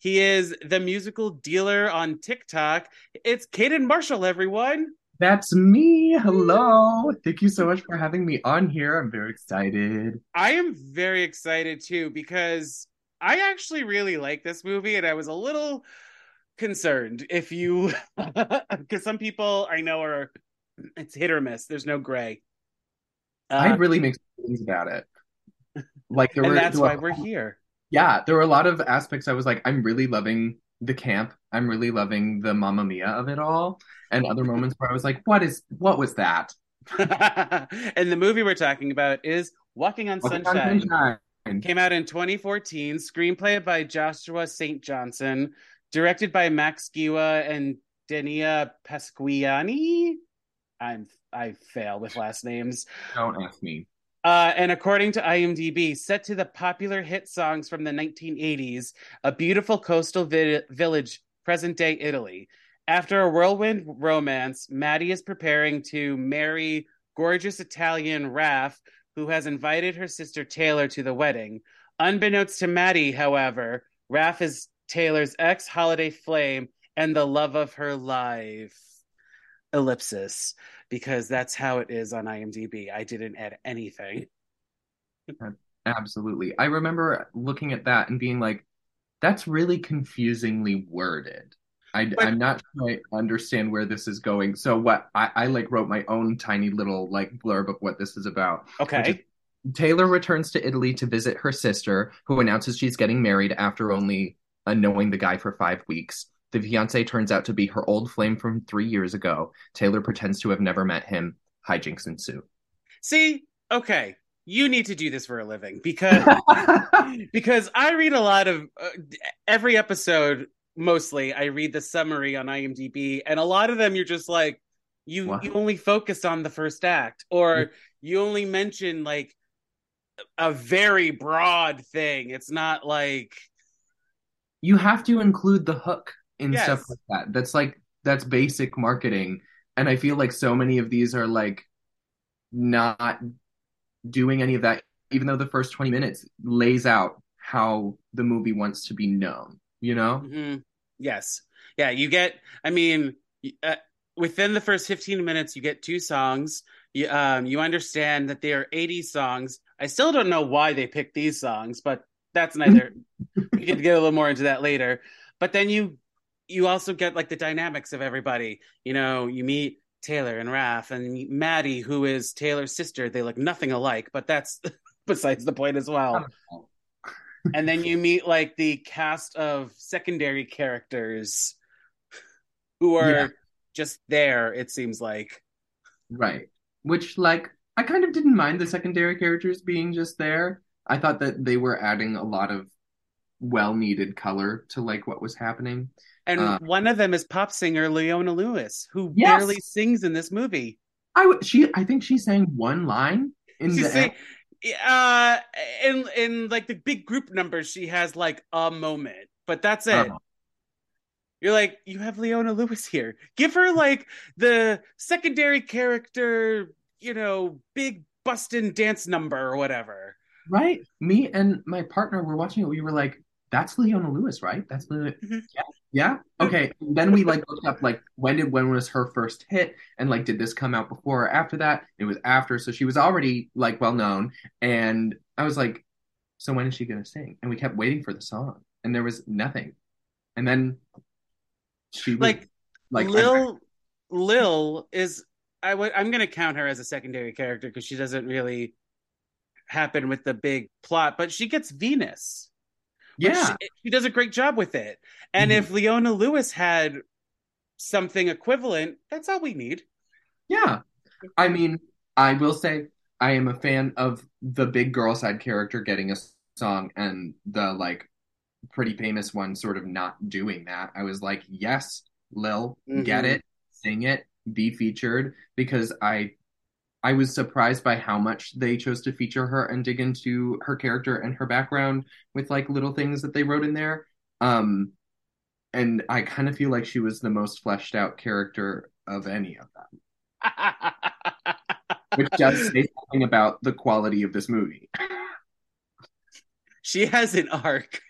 He is the musical dealer on TikTok. It's Caden Marshall, everyone. That's me. Hello. Thank you so much for having me on here. I'm very excited. I am very excited too because I actually really like this movie, and I was a little concerned if you, because some people I know are it's hit or miss. There's no gray. I Uh, really mixed feelings about it. Like there and were, that's why we're here. Yeah, there were a lot of aspects I was like, I'm really loving the camp. I'm really loving the Mamma Mia of it all. And other moments where I was like, what is what was that? and the movie we're talking about is Walking on Walking on Sunshine. Sunshine. Came out in 2014. Screenplay by Joshua St. Johnson. Directed by Max Giwa and Denia Pasquiani. I'm I fail with last names. Don't ask me. Uh, and according to IMDb, set to the popular hit songs from the 1980s, a beautiful coastal vi- village, present day Italy. After a whirlwind romance, Maddie is preparing to marry gorgeous Italian Raph, who has invited her sister Taylor to the wedding. Unbeknownst to Maddie, however, Raph is Taylor's ex holiday flame and the love of her life. Ellipsis, because that's how it is on IMDb. I didn't add anything. Absolutely. I remember looking at that and being like, that's really confusingly worded. I, I'm not sure I understand where this is going. So what I, I like wrote my own tiny little like blurb of what this is about. Okay. is- Taylor returns to Italy to visit her sister, who announces she's getting married after only uh, knowing the guy for five weeks. The fiance turns out to be her old flame from three years ago. Taylor pretends to have never met him. Hijinks ensue. See, okay, you need to do this for a living because because I read a lot of uh, every episode. Mostly, I read the summary on IMDb, and a lot of them you're just like, you Wow. you only focus on the first act, or you only mention like a very broad thing. It's not like you have to include the hook in Yes. stuff like that. That's like that's basic marketing. And I feel like so many of these are like not doing any of that, even though the first 20 minutes lays out how the movie wants to be known, you know? Mhm. Yes. Yeah, you get, I mean, uh, within the first 15 minutes, you get two songs. You, um, you understand that they are 80 songs. I still don't know why they picked these songs, but that's neither, we can get a little more into that later. But then you, you also get like the dynamics of everybody. You know, you meet Taylor and Raph and Maddie, who is Taylor's sister. They look nothing alike, but that's besides the point as well and then you meet like the cast of secondary characters who are Yeah. just there it seems like Right. Which, like, I kind of didn't mind the secondary characters being just there. I thought that they were adding a lot of well-needed color to like what was happening. and Uh. one of them is pop singer leona lewis who Yes. barely sings in this movie I w- she I think she sang one line in she's the saying uh in in like the big group numbers she has like a moment but that's it Oh. You're like, you have Leona Lewis here. Give her like the secondary character, you know, big bustin' dance number or whatever. Right? Me and my partner were watching it. We were like, "That's Leona Lewis, right? That's Leona." Mhm. Yeah, yeah. Okay. And then we like looked up like when did when was her first hit, and like did this come out before or after that? It was after, so she was already like well known. And I was like, "So when is she gonna sing?" And we kept waiting for the song, and there was nothing. And then she was, Like, like Lil Lil is I would I'm gonna count her as a secondary character because she doesn't really happen with the big plot, but she gets Venus. Yeah, she, she does a great job with it. And Mhm. if Leona Lewis had something equivalent, that's all we need. Yeah. I mean, I will say I am a fan of the big girl side character getting a song and the like pretty famous one sort of not doing that. I was like, yes, Lil, Mhm. get it, sing it, be featured because I I was surprised by how much they chose to feature her and dig into her character and her background with like little things that they wrote in there. Um and I kind of feel like she was the most fleshed out character of any of them, which does say something about the quality of this movie. she has an arc.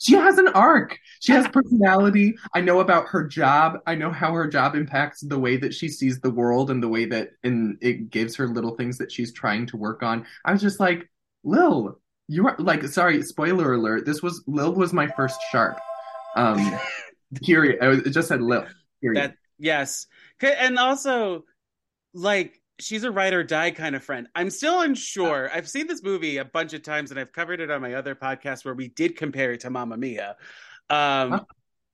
She has an arc. She has personality. I know about her job. I know how her job impacts the way that she sees the world and the way that and it gives her little things that she's trying to work on. I was just like, Lil, you are like sorry, spoiler alert. This was Lil was my first sharp. Um period. I was, it just said Lil. Period. That yes, and also like she's a ride or die kind of friend. I'm still unsure. I've seen this movie a bunch of times, and I've covered it on my other podcast where we did compare it to Mamma Mia. Um, Huh.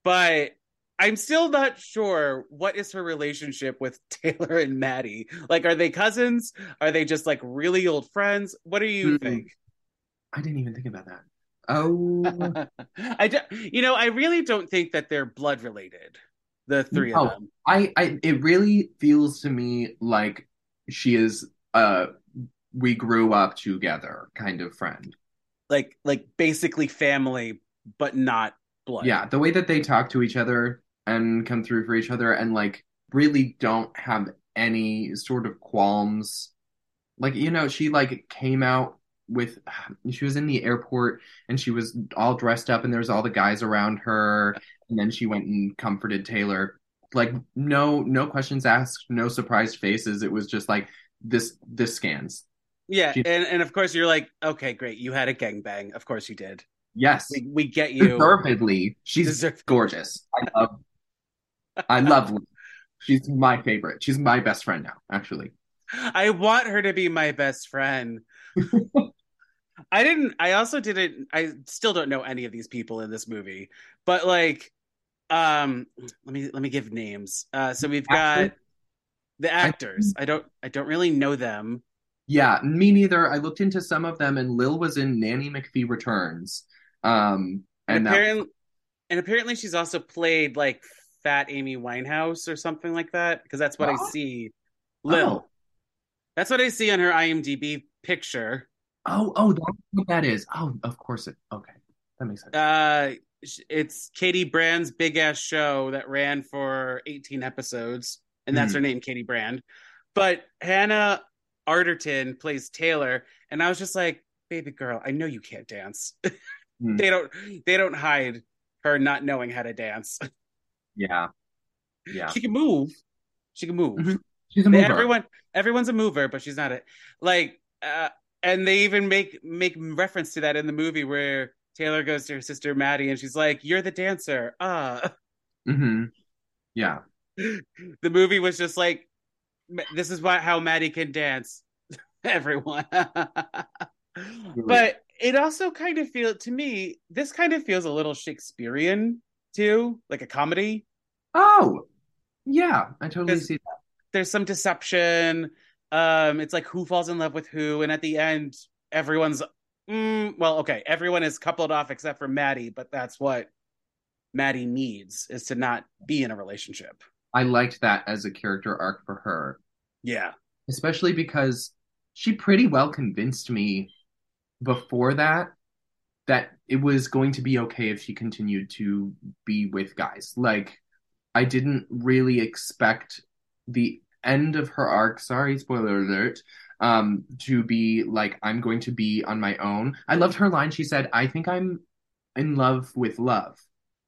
but I'm still not sure what is her relationship with Taylor and Maddie. Like, are they cousins? Are they just like really old friends? What do you Mm. think? I didn't even think about that. Oh, I do, you know, I really don't think that they're blood related. The three No. of them. I, I, it really feels to me like she is uh we grew up together kind of friend. like like basically family but not blood Yeah, the way that they talk to each other and come through for each other and like really don't have any sort of qualms. Like, you know, she like came out with she was in the airport and she was all dressed up and there was all the guys around her and then she went and comforted Taylor. Like no no questions asked, no surprised faces. It was just like this this scans. yeah She- and and of course you're like okay great you had a gangbang of course you did Yes. we, we get you Deservedly. She's gorgeous. I love I love. She's my favorite. She's my best friend now, actually. i want her to be my best friend i didn't i also didn't i still don't know any of these people in this movie but like um let me let me give names uh so we've got the actors i don't i don't really know them Yeah, me neither. I looked into some of them and Lil was in Nanny McPhee Returns. Um and, and that apparently and apparently she's also played like fat amy winehouse or something like that because that's what i see lil Oh. that's what i see on her imdb picture Oh, oh, that's what that is. Oh, of course it. Okay, that makes sense. uh it's katy brand's big ass show that ran for 18 episodes and that's Hmm. her name katy brand but hannah arterton plays taylor and i was just like baby girl i know you can't dance Hmm. they don't they don't hide her not knowing how to dance yeah, yeah. she can move she can move Mhm. She's a mover. everyone everyone's a mover but she's not a like uh and they even make make reference to that in the movie where taylor goes to her sister maddie and she's like you're the dancer uh hmm Yeah, the movie was just like this is why how maddie can dance everyone but it also kind of feel to me this kind of feels a little shakespearean too like a comedy Oh, yeah. I totally see that. there's some deception. Um, it's like who falls in love with who, and at the end, everyone's mm, well, okay, everyone is coupled off except for Maddie, but that's what Maddie needs is to not be in a relationship. I liked that as a character arc for her, Yeah, especially because she pretty well convinced me before that that it was going to be okay if she continued to be with guys. Like, I didn't really expect the end of her arc, sorry, spoiler alert, um, to be like, I'm going to be on my own. I loved her line. She said, I think I'm in love with love.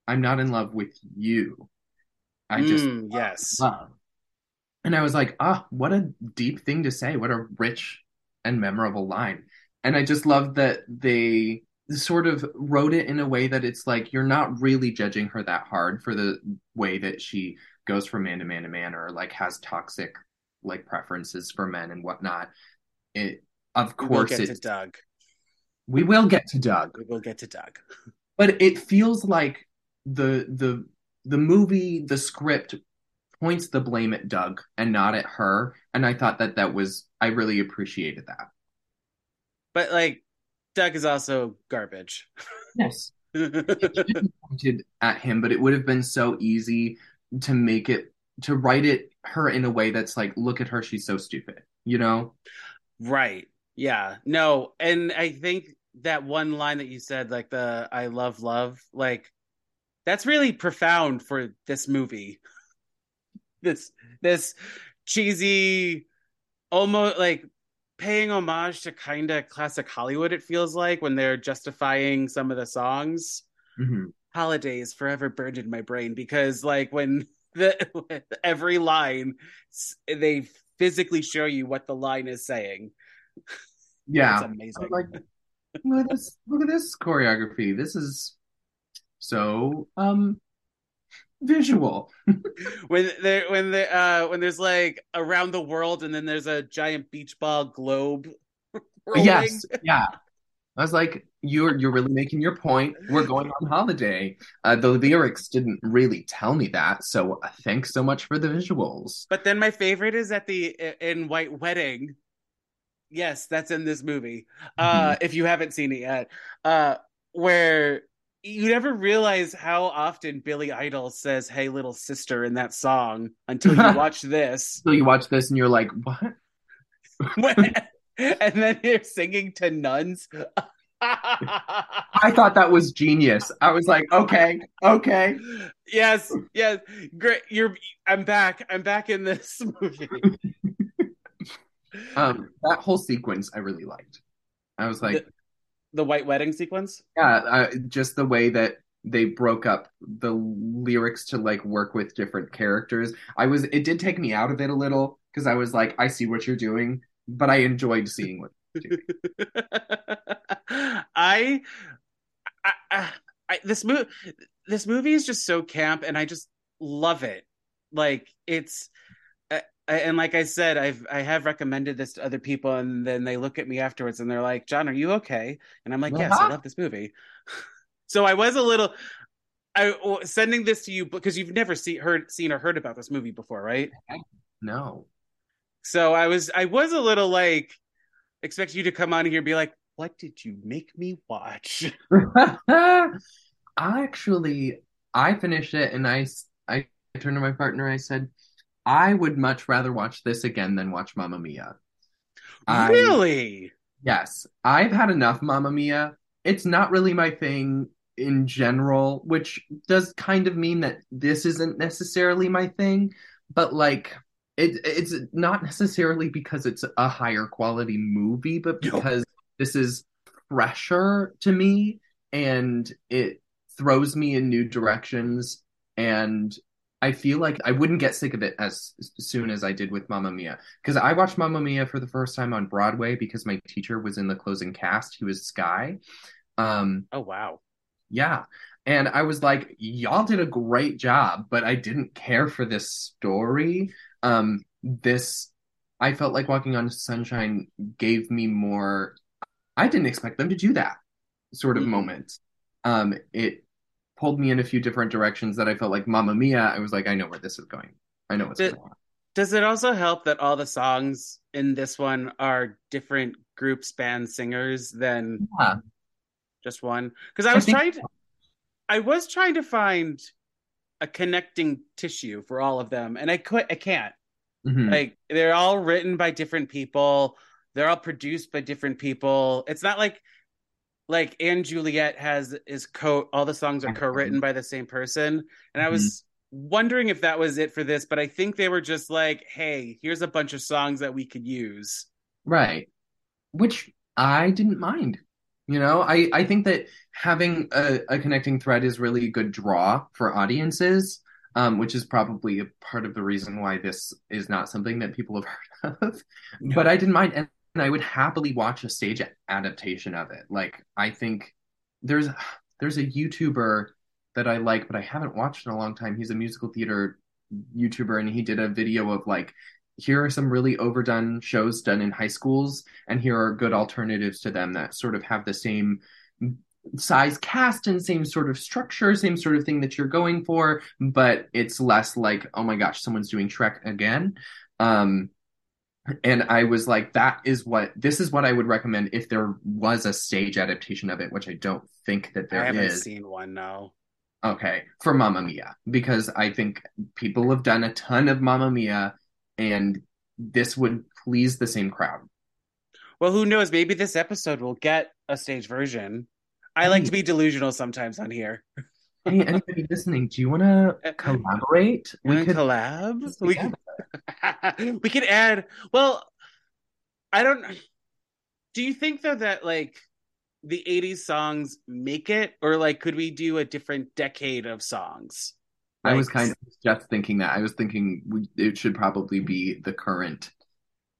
I'm not in love with you. I just Mm, yes, love. And I was like, ah, what a deep thing to say. What a rich and memorable line. And I just love that they sort of wrote it in a way that it's like you're not really judging her that hard for the way that she goes from man to man to man or like has toxic like preferences for men and whatnot. It of we course get to it Doug. we will get to Doug. We will get to Doug. But it feels like the the the movie, the script points the blame at Doug and not at her, and I thought that that was I really appreciated that. But like, Doug is also garbage. Yes, pointed at him, but it would have been so easy to make it to write it her in a way that's like, look at her, she's so stupid, you know? Right. Yeah. No, and I think that one line that you said, like the I love love, like that's really profound for this movie. this this cheesy almost like paying homage to kind of classic Hollywood, it feels like, when they're justifying some of the songs. Mm-hmm. Holidays forever burned in my brain because, like, when the every line they physically show you what the line is saying. Yeah, it's amazing. Like, look at this! Look at this choreography. This is so um visual. when there when there uh when there's like around the world and then there's a giant beach ball globe. Rolling. Yes, yeah. I was like, you're you're really making your point. We're going on holiday. Uh, the lyrics didn't really tell me that, so uh, thanks so much for the visuals. But then my favorite is at the in White Wedding. Yes, that's in this movie. Uh, mm-hmm. If you haven't seen it yet, uh, where you never realize how often Billy Idol says "Hey, little sister" in that song until you watch this. Until you watch this, and you're like, "What?" and then you're singing to nuns. I thought that was genius. I was like, okay, okay. Yes, yes. Great. You're I'm back. I'm back in this movie. um that whole sequence I really liked. I was like the, the white wedding sequence? Yeah, uh, just the way that they broke up the lyrics to like work with different characters. I was it did take me out of it a little because I was like, I see what you're doing, but I enjoyed seeing what I, I, I, this movie, this movie is just so camp, and I just love it. Like it's, uh, and like I said, I've I have recommended this to other people, and then they look at me afterwards, and they're like, "John, are you okay?" And I'm like, "Yes, uh-huh. I love this movie." so I was a little. I sending this to you because you've never seen heard seen or heard about this movie before, right? No. So I was I was a little like expect you to come on here and be like, "What did you make me watch?" I actually, I finished it and I I turned to my partner. I said, "I would much rather watch this again than watch Mamma Mia." Really? I, yes, I've had enough Mamma Mia. It's not really my thing in general, which does kind of mean that this isn't necessarily my thing, but like it, it's not necessarily because it's a higher quality movie, but because this is fresher to me and it throws me in new directions. And I feel like I wouldn't get sick of it as soon as I did with Mamma Mia. Because I watched Mamma Mia for the first time on Broadway because my teacher was in the closing cast. He was Sky. Um, oh, wow. Yeah. And I was like, y'all did a great job, but I didn't care for this story um this i felt like walking on sunshine gave me more i didn't expect them to do that sort of mm-hmm. moment um it pulled me in a few different directions that i felt like mamma mia i was like i know where this is going i know what's going on does it also help that all the songs in this one are different groups band singers than yeah. just one because i was I trying to i was trying to find a connecting tissue for all of them, and I could I can't. Mm-hmm. Like they're all written by different people. They're all produced by different people. It's not like like & Juliet has is co all the songs are co-written by the same person. And mm-hmm. I was wondering if that was it for this, but I think they were just like, hey, here's a bunch of songs that we could use. Right. Which I didn't mind. You know, I, I think that having a, a connecting thread is really a good draw for audiences, um, which is probably a part of the reason why this is not something that people have heard of. No. But I didn't mind, and, and I would happily watch a stage adaptation of it. Like, I think there's there's a YouTuber that I like, but I haven't watched in a long time. He's a musical theater YouTuber, and he did a video of like here are some really overdone shows done in high schools, and here are good alternatives to them that sort of have the same size cast and same sort of structure, same sort of thing that you're going for, but it's less like, oh my gosh, someone's doing Shrek again. Um, and I was like, that is what this is what I would recommend if there was a stage adaptation of it, which I don't think that there is. I haven't is. seen one. No. Okay, for Mamma Mia, because I think people have done a ton of Mamma Mia, and this would please the same crowd. Well, who knows? Maybe this episode will get a stage version. I like to be delusional sometimes on here. Hey, anybody listening, do you want to uh, collaborate? We could collab. We could, we could add. Well, I don't. Do you think though that like the '80s songs make it, or like could we do a different decade of songs? I was kind of just thinking that. I was thinking we, it should probably be the current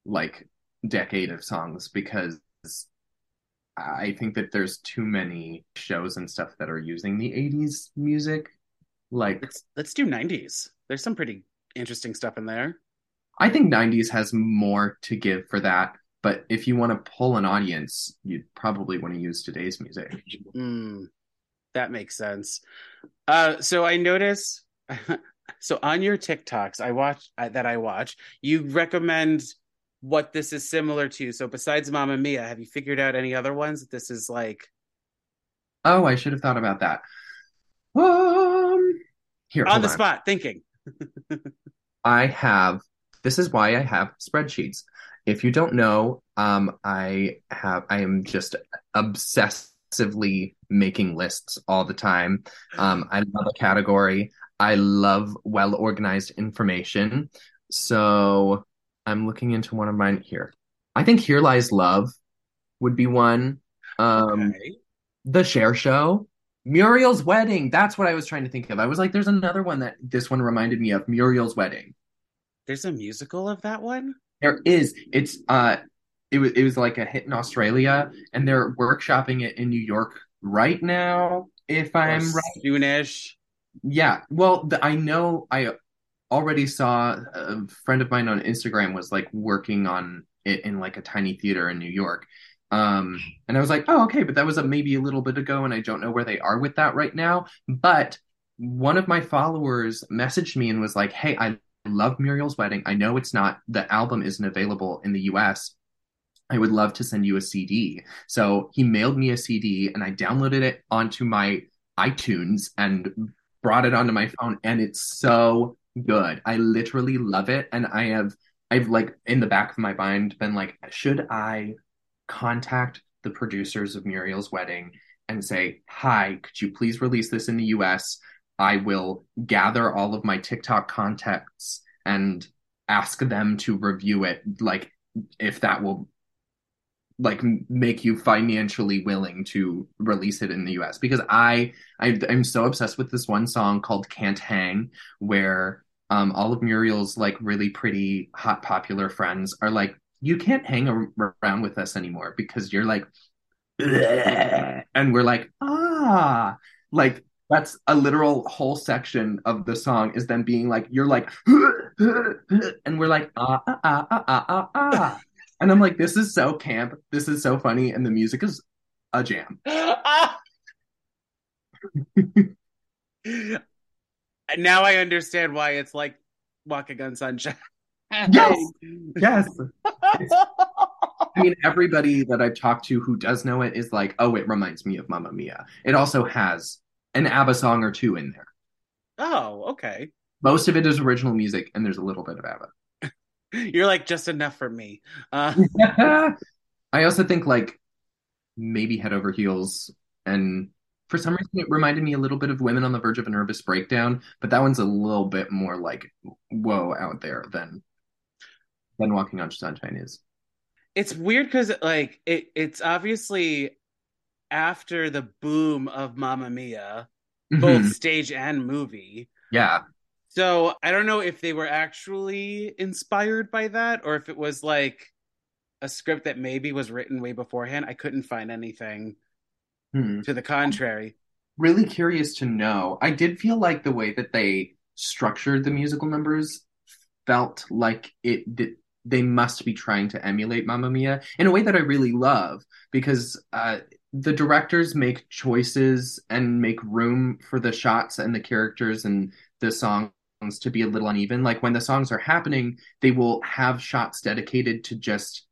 like decade of songs because I think that there's too many shows and stuff that are using the 80s music. Like Let's let's do '90s. There's some pretty interesting stuff in there. I think 90s has more to give for that, but if you want to pull an audience, you'd probably want to use today's music. Mm, that makes sense. Uh, so I notice, so on your TikToks, I watch uh, that I watch, you recommend what this is similar to. So besides Mamma Mia, have you figured out any other ones that this is like? Oh, I should have thought about that. Um, here, on the spot thinking. I have this is why I have spreadsheets. If you don't know, um, I have I am just obsessively making lists all the time. Um, I love a category. I love well organized information. So I'm looking into one of mine here. I think Here Lies Love would be one. Um, Okay. The Cher Show. Muriel's Wedding. That's what I was trying to think of. I was like, there's another one that this one reminded me of. Muriel's Wedding. There's a musical of that one. There is. It's uh it was it was like a hit in Australia and they're workshopping it in New York right now, if I'm right. Soonish. Yeah. Well, the, I know I already saw a friend of mine on Instagram was like working on it in like a tiny theater in New York. Um, and I was like, oh, okay, but that was a, maybe a little bit ago, and I don't know where they are with that right now. But one of my followers messaged me and was like, hey, I love Muriel's Wedding. I know it's not, the album isn't available in the US. I would love to send you a CD. So he mailed me a CD and I downloaded it onto my iTunes and brought it onto my phone and it's so good. I literally love it and I have I've like in the back of my mind been like should I contact the producers of Muriel's Wedding and say, "Hi, could you please release this in the US? I will gather all of my TikTok contacts and ask them to review it like if that will like make you financially willing to release it in the US because I, I I'm so obsessed with this one song called Can't Hang where um all of Muriel's like really pretty hot popular friends are like you can't hang around with us anymore because you're like "Bleh." and we're like ah like that's a literal whole section of the song is them being like you're like and we're like ah ah ah ah ah ah ah and I'm like, this is so camp. This is so funny. And the music is a jam. Ah! Now I understand why it's like walking on sunshine. Yes. Yes. I mean, everybody that I've talked to who does know it is like, oh, it reminds me of Mamma Mia. It also has an ABBA song or two in there. oh, okay. Most of it is original music, and there's a little bit of ABBA. You're like just enough for me. Uh, I also think like maybe Head Over Heels, and for some reason it reminded me a little bit of Women on the Verge of a Nervous Breakdown, but that one's a little bit more like whoa out there than than Walking on Sunshine is. it's weird because like it it's obviously after the boom of Mamma Mia, both Mhm. stage and movie. Yeah, So I don't know if they were actually inspired by that or if it was like a script that maybe was written way beforehand. I couldn't find anything Hmm. to the contrary. really curious to know. I did feel like the way that they structured the musical numbers felt like it did, they must be trying to emulate Mamma Mia in a way that I really love because uh, the directors make choices and make room for the shots and the characters and the songs to be a little uneven. Like when the songs are happening, they will have shots dedicated to just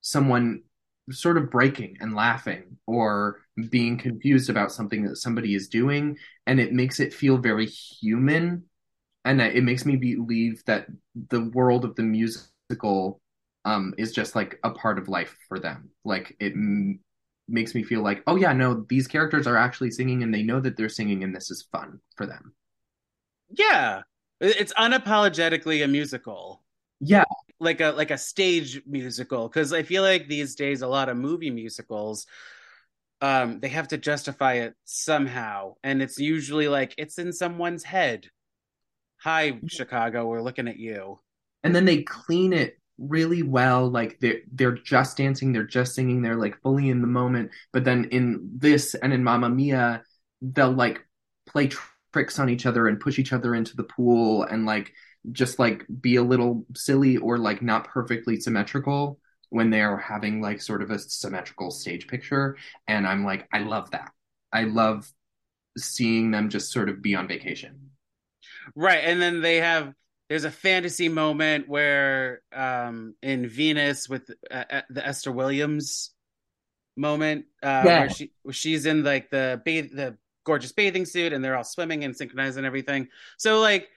someone sort of breaking and laughing or being confused about something that somebody is doing and it makes it feel very human and it makes me believe that the world of the musical um, is just like a part of life for them like it m- makes me feel like oh yeah no these characters are actually singing and they know that they're singing and this is fun for them Yeah. It's unapologetically a musical. yeah Like a like a stage musical. Cause I feel like these days a lot of movie musicals um they have to justify it somehow. And it's usually like it's in someone's head. Hi, Chicago, we're looking at you. and then they clean it really well like they're they're just dancing they're just singing they're like fully in the moment but then in this and in Mamma Mia they'll like play tr- tricks on each other and push each other into the pool and like just like be a little silly or like not perfectly symmetrical when they're having like sort of a symmetrical stage picture and I'm like I love that I love seeing them just sort of be on vacation Right. And then they have there's a fantasy moment where um in Venus with uh, uh, the Esther Williams moment uh Yeah. where she she's in like the bath the gorgeous bathing suit and they're all swimming and synchronized and everything. So like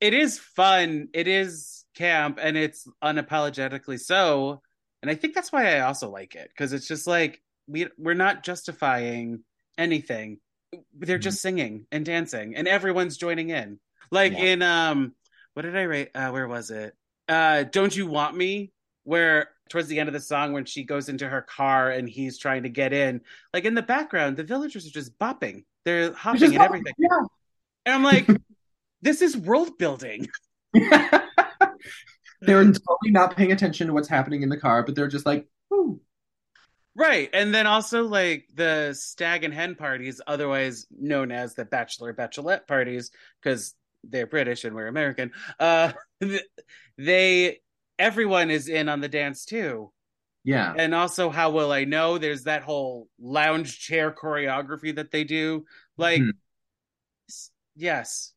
it is fun, it is camp and it's unapologetically so. And I think that's why I also like it because it's just like we we're not justifying anything. They're just singing and dancing and everyone's joining in. Like Yeah. in um what did I write? Uh where was it? Uh Don't You Want Me? Where towards the end of the song when she goes into her car and he's trying to get in, like in the background, the villagers are just bopping. They're hopping and everything. yeah And I'm like, this is world building. they're totally not paying attention to what's happening in the car, but they're just like, ooh. Right. And then also like the stag and hen parties, otherwise known as the bachelor bachelorette parties, because they're British and we're American. Uh they everyone is in on the dance too. Yeah. And also how will I know? There's that whole lounge chair choreography that they do. Like Mhm. yes.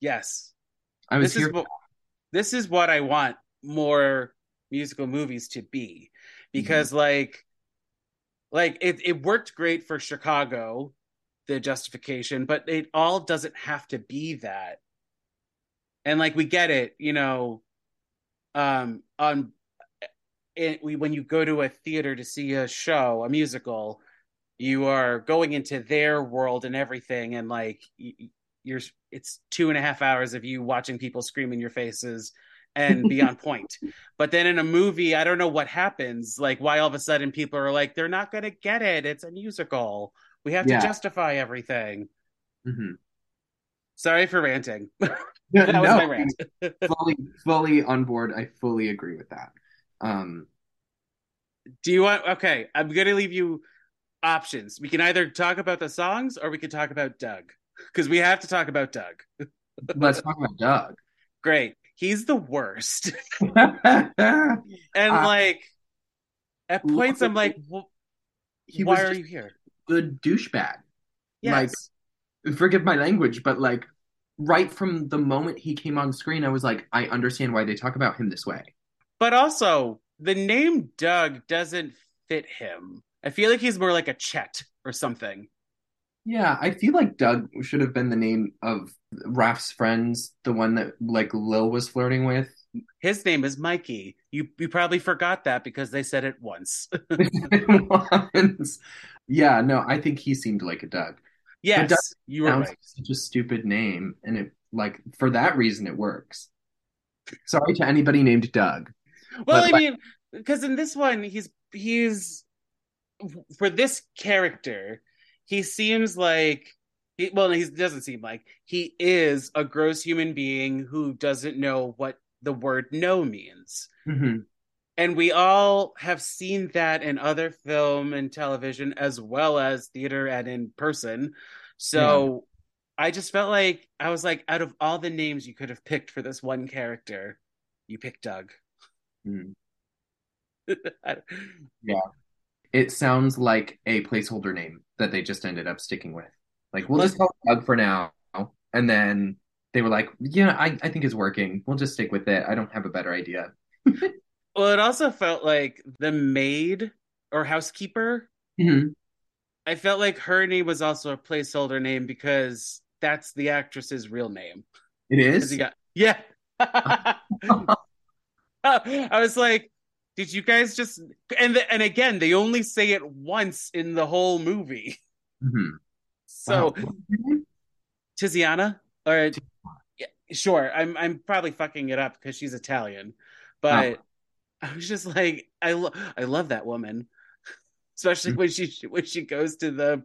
Yes. I was This here. is what this is what I want more musical movies to be. Because like like it, it worked great for Chicago, the justification, but it all doesn't have to be that. And like we get it, you know, um on it, we when you go to a theater to see a show, a musical, you are going into their world and everything, and like you're, it's two and a half hours of you watching people scream in your faces and be on point. But then in a movie, I don't know what happens. Like why all of a sudden people are like, they're not going to get it. It's a musical. We have Yeah. to justify everything. Mhm. Sorry for ranting. That was my rant. fully, fully on board. I fully agree with that. Um, Do you want? Okay, I'm gonna leave you options. We can either talk about the songs or we can talk about Doug because we have to talk about Doug. let's talk about Doug. Great, he's the worst, and Uh, like at points I'm like, well, was why are you here? good douchebag. Like, Yes, forgive my language, but like, right from the moment he came on screen, I was like, I understand why they talk about him this way. but also the name Doug doesn't fit him. I feel like he's more like a Chet or something. Yeah, I feel like Doug should have been the name of Raph's friends, the one that like Lil was flirting with. His name is Mikey. You you probably forgot that because they said it once. Once. Yeah, no, I think he seemed like a Doug. yes, Doug you were right. such a stupid name, and it like for that reason it works. Sorry to anybody named Doug. Well, I like- mean, because in this one, he's he's for this character, he seems like he, well, he doesn't seem like he is a gross human being who doesn't know what the word no means. Mhm. And we all have seen that in other film and television as well as theater and in person. So I just felt like I was like, out of all the names you could have picked for this one character, you picked Doug. Mm. I- It sounds like a placeholder name that they just ended up sticking with. Like we'll just call it Doug for now, and then they were like, yeah, I, I think it's working. We'll just stick with it. I don't have a better idea. Well, it also felt like the maid or housekeeper. Mhm. I felt like her name was also a placeholder name because that's the actress's real name. It is? got yeah. I was like, did you guys just and the, and again they only say it once in the whole movie. Mhm. So Wow. Tiziana or yeah, sure, I'm I'm probably fucking it up because she's Italian, but uh-huh. I was just like, I lo- I love that woman, especially when she when she goes to the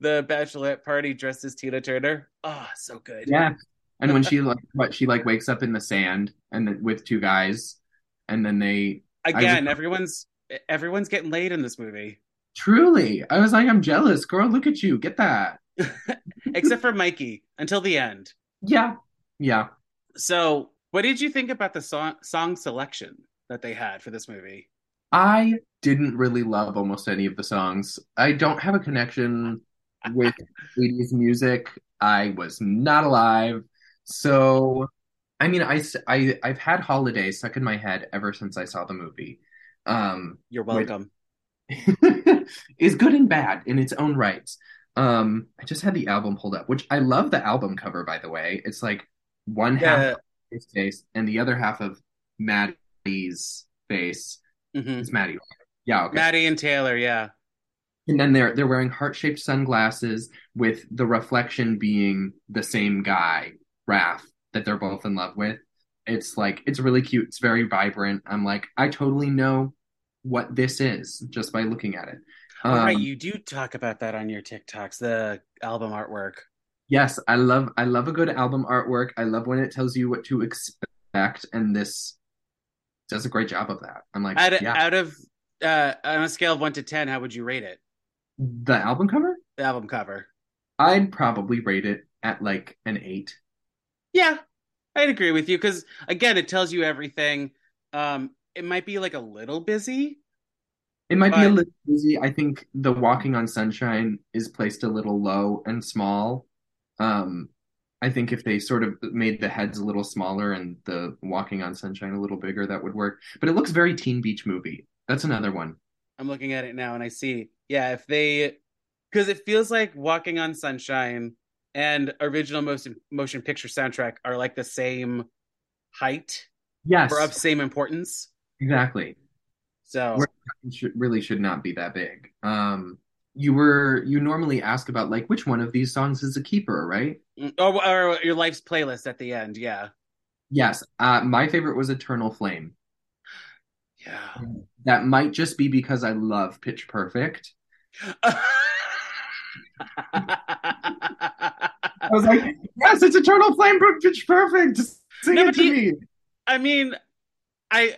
the bachelorette party dressed as Tina Turner. Oh, so good. Yeah. And when she like what she like wakes up in the sand and then with two guys and then they Again, I oh. everyone's everyone's getting laid in this movie, truly I was like, I'm jealous, girl. Look at you. Get that. except for Mikey until the end. Yeah. Yeah. So, what did you think about the song song selection that they had for this movie? I didn't really love almost any of the songs. I don't have a connection with 80s music. I was not alive. So, I mean, I, I, I've had Holiday stuck in my head ever since I saw the movie. Um, You're Wait. welcome. is good and bad in its own rights. Um, I just had the album pulled up, which I love the album cover, by the way. It's like one half of his face and the other half of Maddie's face. Mhm. It's Maddie. Yeah, okay. Maddie and Taylor, yeah. And then they're they're wearing heart-shaped sunglasses with the reflection being the same guy, Raph, that they're both in love with. It's like it's really cute. It's very vibrant. I'm like, I totally know what this is just by looking at it. All right, Um, you do talk about that on your TikToks, the album artwork. Yes, I love I love a good album artwork. I love when it tells you what to expect, and this does a great job of that. I'm like, Out, yeah, out of uh, on a scale of one to ten, how would you rate it? the album cover, The album cover. I'd probably rate it at like an eight. Yeah, I'd agree with you because again, it tells you everything. Um, it might be like a little busy. It might be a little busy. I think the Walking on Sunshine is placed a little low and small. Um, I think if they sort of made the heads a little smaller and the Walking on Sunshine a little bigger, that would work. But it looks very Teen Beach movie. That's another one. I'm looking at it now and I see, yeah, if they, because it feels like Walking on Sunshine and original motion motion picture soundtrack are like the same height Yes, or of same importance. exactly. So should, really should not be that big. Um, you were you normally ask about like which one of these songs is a keeper, right? or, or your life's playlist at the end, yeah, Yes. Uh, my favorite was Eternal Flame. yeah. That might just be because I love Pitch Perfect. I was like, yes, it's Eternal Flame from Pitch Perfect. Just sing No, it to you- me. I mean, I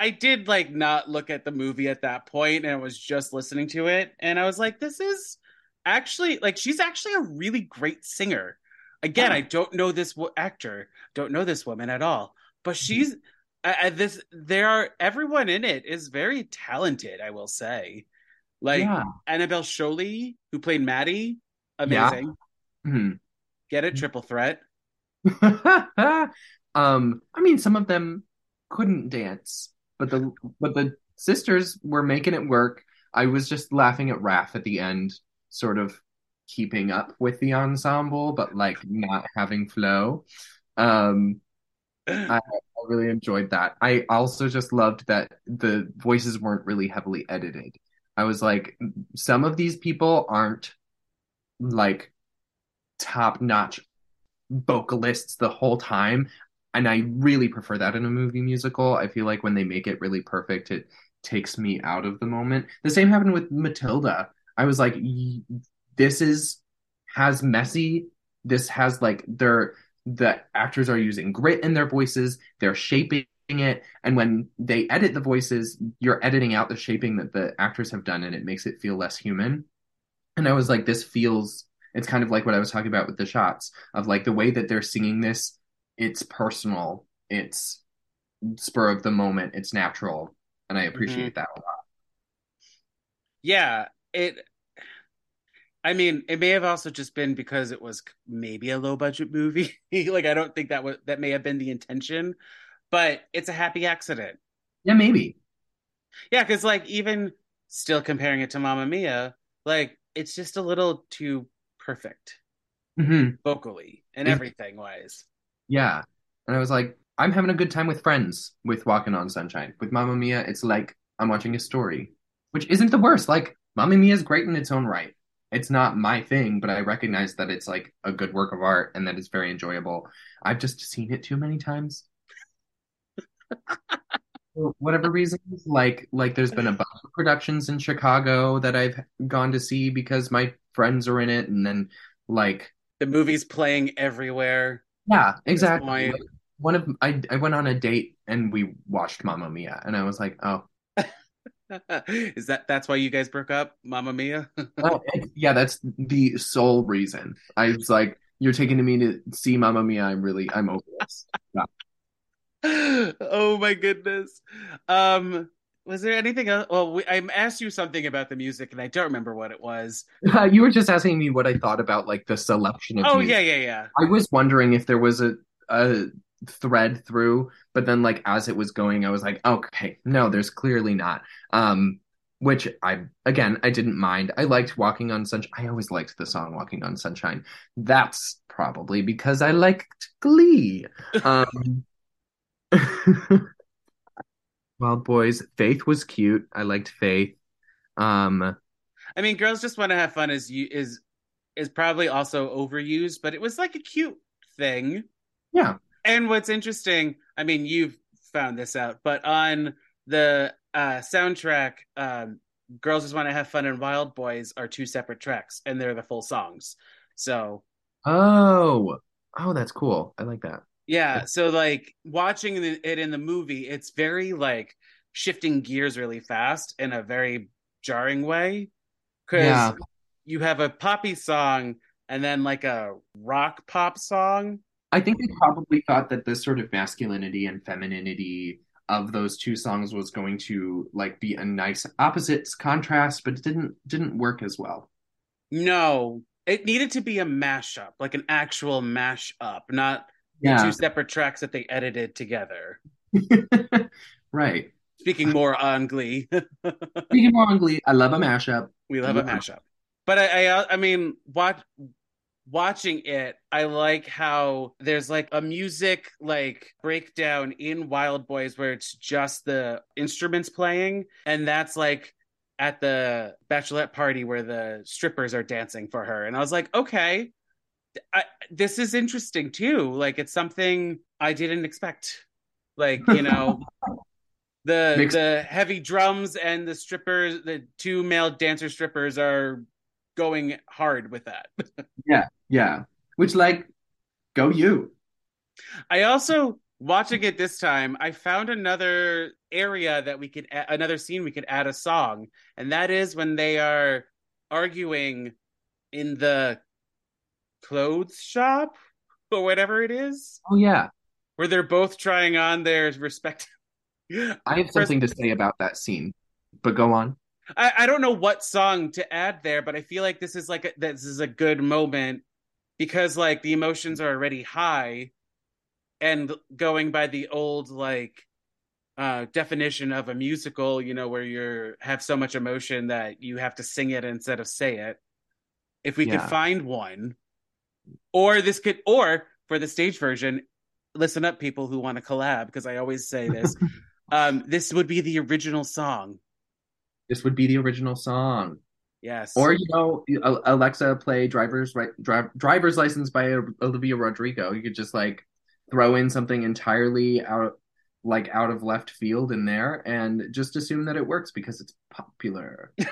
I did like not look at the movie at that point and I was just listening to it and I was like this is actually like she's actually a really great singer. Again, Oh. I don't know this wo- actor, don't know this woman at all, but she's I, I, this there are everyone in it is very talented, I will say. Like yeah. Annabel Scholey who played Maddie, Yeah. amazing. Mhm. Get it triple threat. um, I mean, some of them couldn't dance, but the but the sisters were making it work. I was just laughing at Raph at the end, sort of keeping up with the ensemble, but like not having flow. Um, I really enjoyed that. I also just loved that the voices weren't really heavily edited. I was like, some of these people aren't like top-notch vocalists the whole time, and I really prefer that in a movie musical. I feel like when they make it really perfect, it takes me out of the moment. The same happened with Matilda. I was like, this is has messy. This has like their the actors are using grit in their voices. They're shaping it, and when they edit the voices, you're editing out the shaping that the actors have done, and it makes it feel less human. And I was like, this feels. It's kind of like what I was talking about with the shots of like the way that they're singing this. It's personal. It's spur of the moment. It's natural, and I appreciate that a lot. yeah it I mean, it may have also just been because it was maybe a low budget movie. like I don't think that was that may have been the intention, but it's a happy accident. Yeah, maybe. Yeah, because like even still comparing it to Mamma Mia, like it's just a little too perfect hmm vocally and everything wise. Yeah. And I was like, I'm having a good time with friends with Walking on Sunshine. With Mamma Mia, it's like I'm watching a story, which isn't the worst. Like, Mamma Mia is great in its own right. It's not my thing, but I recognize that it's like a good work of art and that it's very enjoyable. I've just seen it too many times. For whatever reasons, like like there's been a bunch of productions in Chicago that I've gone to see because my friends are in it, and then like The movie's playing everywhere. Yeah, exactly. Like, one of I I went on a date and we watched Mamma Mia, and I was like, oh, Is that that's why you guys broke up, Mamma Mia? oh, yeah, that's the sole reason. I was like, you're taking me to see Mamma Mia. I'm really I'm over this. oh my goodness. Um, was there anything else? Well, we, I asked you something about the music, and I don't remember what it was. you were just asking me what I thought about like the selection of Oh music. yeah, yeah, yeah. I was wondering if there was a a thread through, but then like as it was going, I was like, okay, no, there's clearly not. Um, which I again I didn't mind. I liked Walking on Sunshine. I always liked the song Walking on Sunshine. That's probably because I liked Glee. Um, Wild Boys. Faith was cute. I liked Faith. Um, I mean, girls just want to have fun is you is is probably also overused, but it was like a cute thing. yeah. And what's interesting, I mean, you've found this out, but on the uh, soundtrack, um, "Girls Just Want to Have Fun" and "Wild Boys" are two separate tracks, and they're the full songs. So Oh, oh, that's cool. I like that. Yeah, so like watching the- it in the movie, it's very like shifting gears really fast in a very jarring way because Yeah. you have a poppy song and then like a rock pop song. I think they probably thought that the sort of masculinity and femininity of those two songs was going to like be a nice opposites contrast, but it didn't didn't work as well. No, it needed to be a mashup, like an actual mashup, not Yeah. two separate tracks that they edited together. right. Speaking more on Glee, Speaking more on Glee, I love a mashup. we love a mashup. But I, I, I mean, watch, watching it, I like how there's like a music like breakdown in Wild Boys where it's just the instruments playing, and that's like at the bachelorette party where the strippers are dancing for her, and I was like, okay, I, this is interesting too. Like it's something I didn't expect. Like you know. The the heavy drums and the strippers, the two male dancer strippers are going hard with that. Yeah. Yeah. Which like go you. I also watching it this time, I found another area that we could a- another scene we could add a song, and that is when they are arguing in the clothes shop or whatever it is, Oh yeah. where they're both trying on their respective. I have something to say about that scene. But go on. I, I don't know what song to add there, but I feel like this is like a, this is a good moment because like the emotions are already high, and going by the old like uh definition of a musical, you know, where you're have so much emotion that you have to sing it instead of say it. If we Yeah. could find one, or this could, or for the stage version, listen up, people who want to collab, because I always say this. um, this would be the original song. This would be the original song. Yes. Or you know, Alexa play driver's right drive, driver's license by Olivia Rodrigo. You could just like throw in something entirely out like out of left field in there and just assume that it works because it's popular.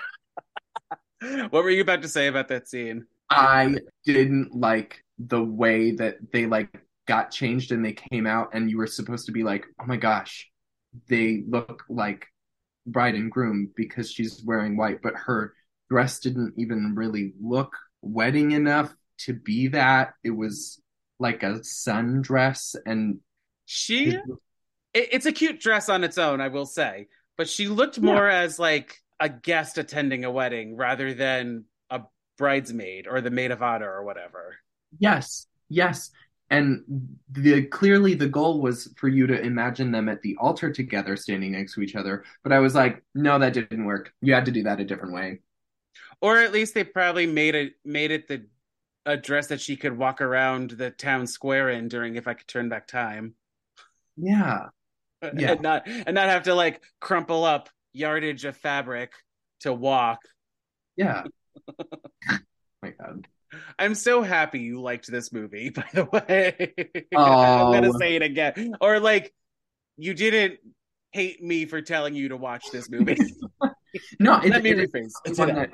what were you about to say about that scene? I didn't like the way that they like got changed and they came out and you were supposed to be like, "Oh my gosh, they look like bride and groom because she's wearing white, but her dress didn't even really look wedding enough to be that. It was like a sundress and She, it, it's a cute dress on its own, I will say, but she looked more as like a guest attending a wedding rather than bridesmaid or the maid of honor or whatever. Yes, yes. And the clearly the goal was for you to imagine them at the altar together, standing next to each other. But I was like, no, that didn't work. You had to do that a different way. Or at least they probably made it made it the a dress that she could walk around the town square in during if I could turn back time. Yeah. Uh, yeah. and not and not have to like crumple up yardage of fabric to walk. Yeah. My God. I'm so happy you liked this movie, by the way. Oh. I'm gonna say it again. Or like you didn't hate me for telling you to watch this movie. No, it, Let me it rephrase. It's one that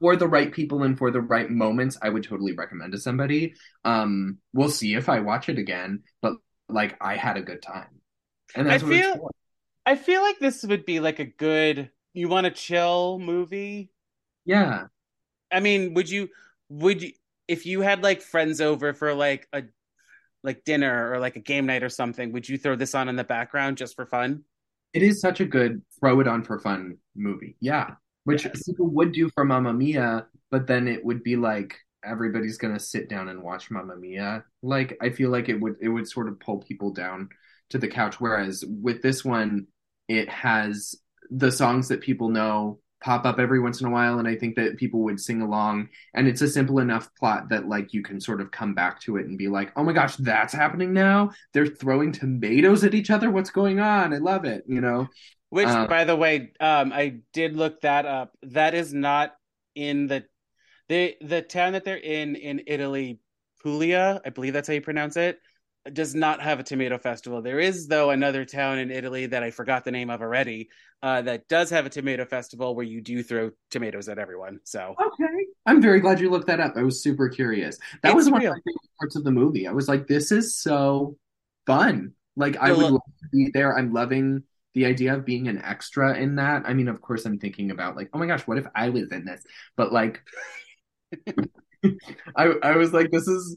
for the right people and for the right moments, I would totally recommend to somebody. Um, we'll see if I watch it again, but like I had a good time, and that's I what it's feel- for. I feel like this would be like a good you want to chill movie. Yeah, I mean, would you would you if you had like friends over for like a like dinner or like a game night or something, would you throw this on in the background just for fun? it is such a good throw it on for fun movie. Yeah, which Yes. people would do for Mamma Mia, but then it would be like everybody's gonna sit down and watch Mamma Mia. Like I feel like it would it would sort of pull people down to the couch. Whereas with this one, it has the songs that people know pop up every once in a while, and I think that people would sing along. And it's a simple enough plot that like you can sort of come back to it and be like, oh my gosh, that's happening now. They're throwing tomatoes at each other. What's going on? I love it. You know. Which, Um, by the way, um, I did look that up. That is not in the the the town that they're in in Italy, Puglia, I believe that's how you pronounce it, does not have a tomato festival. There is, though, another town in Italy that I forgot the name of already, uh, that does have a tomato festival where you do throw tomatoes at everyone. So Okay. I'm very glad you looked that up. I was super curious. That It's was one real. of my favorite parts of the movie. I was like, this is so fun. Like, I would lo- love to be there. I'm loving the idea of being an extra in that. I mean, of course, I'm thinking about like, oh my gosh, what if I was in this? But like, I I was like, this is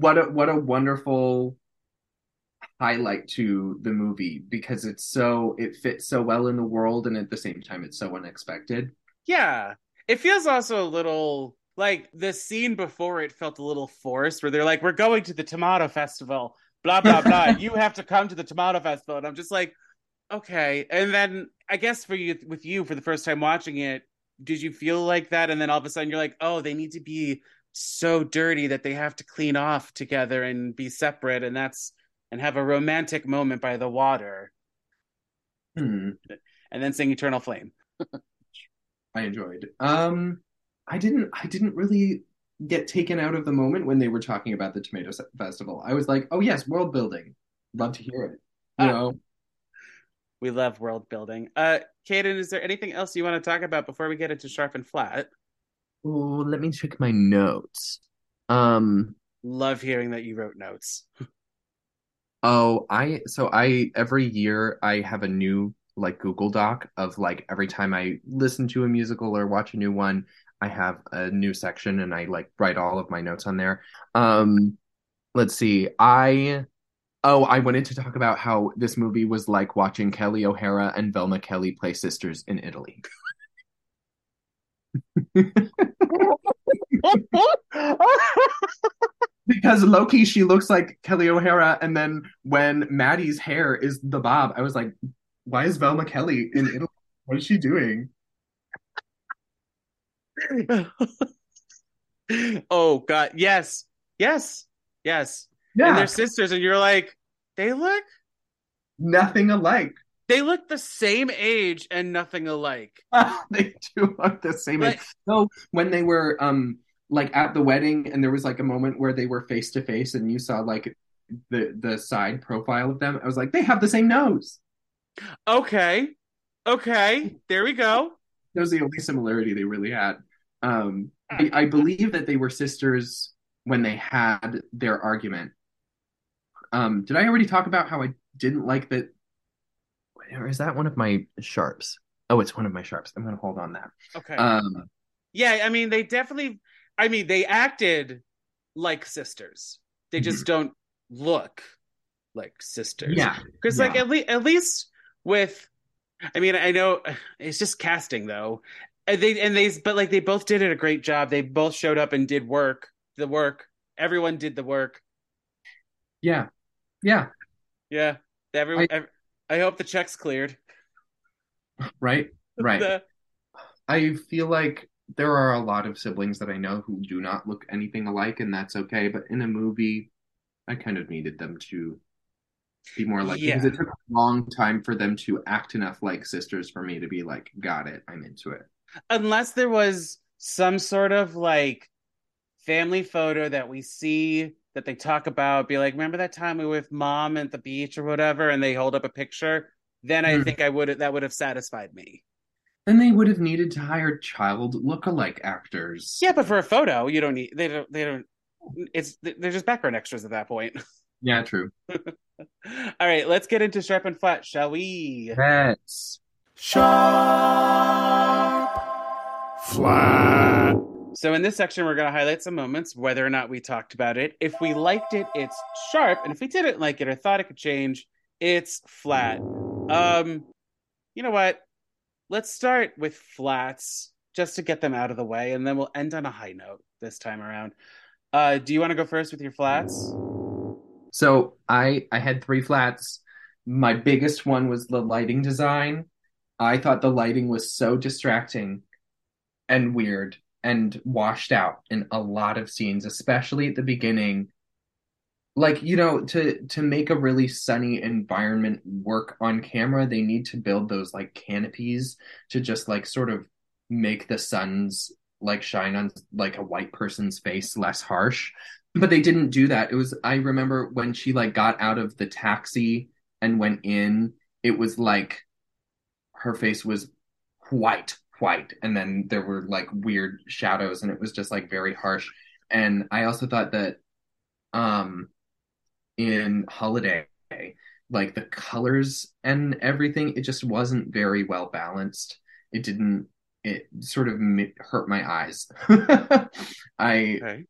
what a what a wonderful highlight to the movie because it's so it fits so well in the world and at the same time it's so unexpected. yeah, it feels also a little like the scene before it felt a little forced, where they're like, "We're going to the tomato festival." Blah blah blah. you have to come to the tomato festival, and I'm just like, okay. And then I guess for you, with you, for the first time watching it, did you feel like that? And then all of a sudden, you're like, oh, they need to be so dirty that they have to clean off together and be separate, and that's and have a romantic moment by the water, Hmm. and then sing "Eternal Flame." I enjoyed. Um, I didn't. I didn't really get taken out of the moment when they were talking about the tomato festival. I was like, oh yes, world building. Love to hear it. You Ah. know, We love world building. Uh, Kaden, is there anything else you want to talk about before we get into sharp and flat? Oh, let me check my notes. Um, Love hearing that you wrote notes. oh, I so I every year I have a new like Google Doc of like every time I listen to a musical or watch a new one, I have a new section and I like write all of my notes on there. Um, let's see. I oh, I wanted to talk about how this movie was like watching Kelli O'Hara and Velma Kelly play sisters in Italy. Because Loki, she looks like Kelli O'Hara, and then when Maddie's hair is the bob, I was like, why is Velma Kelly in Italy? What is she doing? oh God, yes, yes, yes. And they're sisters, and you're like, they look, nothing alike. they look the same age and nothing alike. they do look the same. Like- age. So when they were um like at the wedding, and there was like a moment where they were face to face, and you saw like the the side profile of them, I was like, they have the same nose. Okay, okay, there we go. That was the only similarity they really had. Um, I, I believe that they were sisters when they had their argument. Um, did I already talk about how I didn't like that? Or is that one of my sharps? Oh, it's one of my sharps. I'm gonna hold on that. Okay, Um, yeah. I mean, they definitely. I mean, they acted like sisters. They just mm-hmm. don't look like sisters. yeah, because Yeah. like at least at least with i mean i know it's just casting though And they and they but like they both did it a great job. They both showed up and did work. The work. Everyone did the work. Yeah. Yeah. Yeah. Everyone. I- ev- I hope the check's cleared. Right. Right. The- I feel like there are a lot of siblings that I know who do not look anything alike, and that's okay. But in a movie, I kind of needed them to be more like because it took a long time for them to act enough like sisters for me to be like, got it, I'm into it. unless there was some sort of like family photo that we see that they talk about, be like, remember that time we were with mom at the beach or whatever, and they hold up a picture. Then I Mhm. think I would that would have satisfied me. Then they would have needed to hire child look-alike actors. Yeah, but for a photo, you don't need they don't they don't. It's they're just background extras at that point. Yeah, true. All right, let's get into sharp and flat, shall we? Yes. Sharp, flat. So in this section, we're going to highlight some moments, whether or not we talked about it. If we liked it, it's sharp, and if we didn't like it or thought it could change, it's flat. Um, you know what? Let's start with flats just to get them out of the way, and then we'll end on a high note this time around. Uh, do you want to go first with your flats? So I I had three flats. My biggest one was the lighting design. I thought the lighting was so distracting and weird and washed out in a lot of scenes, especially at the beginning. Like, you know, to to make a really sunny environment work on camera, they need to build those like canopies to just like sort of make the suns like shine on like a white person's face less harsh. But they didn't do that. It was i remember when she like got out of the taxi and went in it was like her face was white white. And then there were like weird shadows and it was just like very harsh. And i also thought that um in holiday like the colors and everything it just wasn't very well balanced it didn't it sort of hurt my eyes i Okay.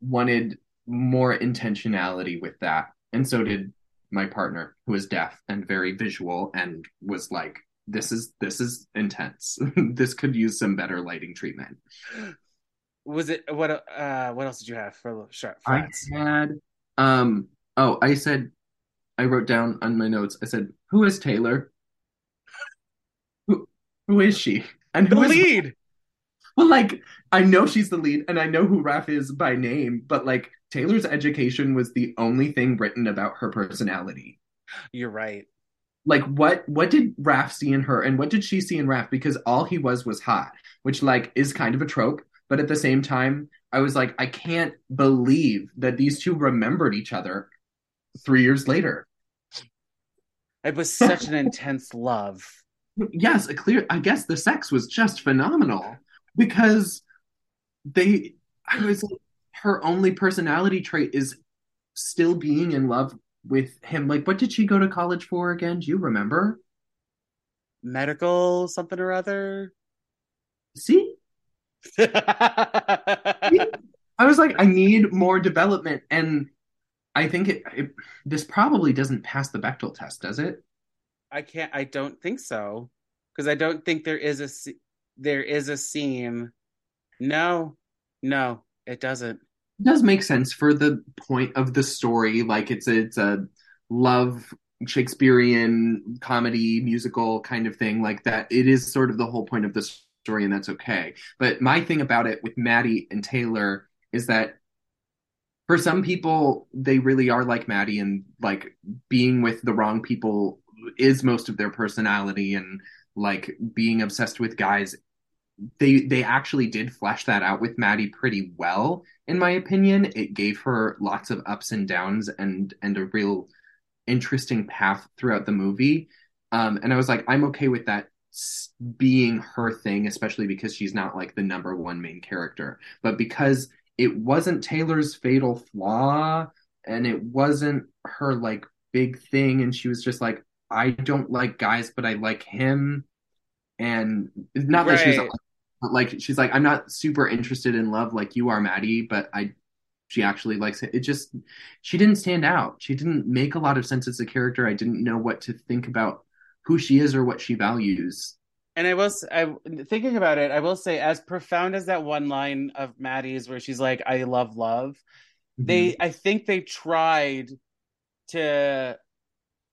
wanted more intentionality with that. And so did my partner, who is deaf and very visual and was like, this is this is intense. this could use some better lighting treatment. Was it what? Uh, what else did you have for sharp I had um oh, I said I wrote down on my notes, I said, Who is Taylor? Who who is she? And The who is lead. Well, like I know she's the lead, and I know who Raph is by name, but like Taylor's education was the only thing written about her personality. You're right. Like what what did Raph see in her, and what did she see in Raph? Because all he was was hot, which like is kind of a trope, but at the same time, I was like, I can't believe that these two remembered each other three years later. It was such an intense love. Yes, a clear. I guess the sex was just phenomenal because they. I was her only personality trait is still being in love with him. Like, what did she go to college for again? Do you remember? Medical something or other. See, I was like, I need more development, and I think it, it. This probably doesn't pass the Bechdel test, does it? I can't. I don't think so because I don't think there is a there is a scene. No, no, it doesn't. It does make sense for the point of the story. Like it's a, it's a love Shakespearean comedy musical kind of thing like that. It is sort of the whole point of the story, and that's okay. But my thing about it with Maddie and Taylor is that for some people, they really are like Maddie, and like being with the wrong people is most of their personality, and like being obsessed with guys. They they actually did flesh that out with Maddie pretty well, in my opinion. It gave her lots of ups and downs and and a real interesting path throughout the movie. Um, and I was like, I'm okay with that being her thing, especially because she's not like the number one main character. But because it wasn't Taylor's fatal flaw and it wasn't her like big thing, and she was just like, I don't like guys, but I like him. And not that she's but like she's like, I'm not super interested in love like you are, Maddie, but I she actually likes it. It just she didn't stand out. She didn't make a lot of sense as a character. I didn't know what to think about who she is or what she values. And I will, s- I thinking about it, I will say, as profound as that one line of Maddie's, where she's like, "I love love," Mm-hmm. they, I think they tried to,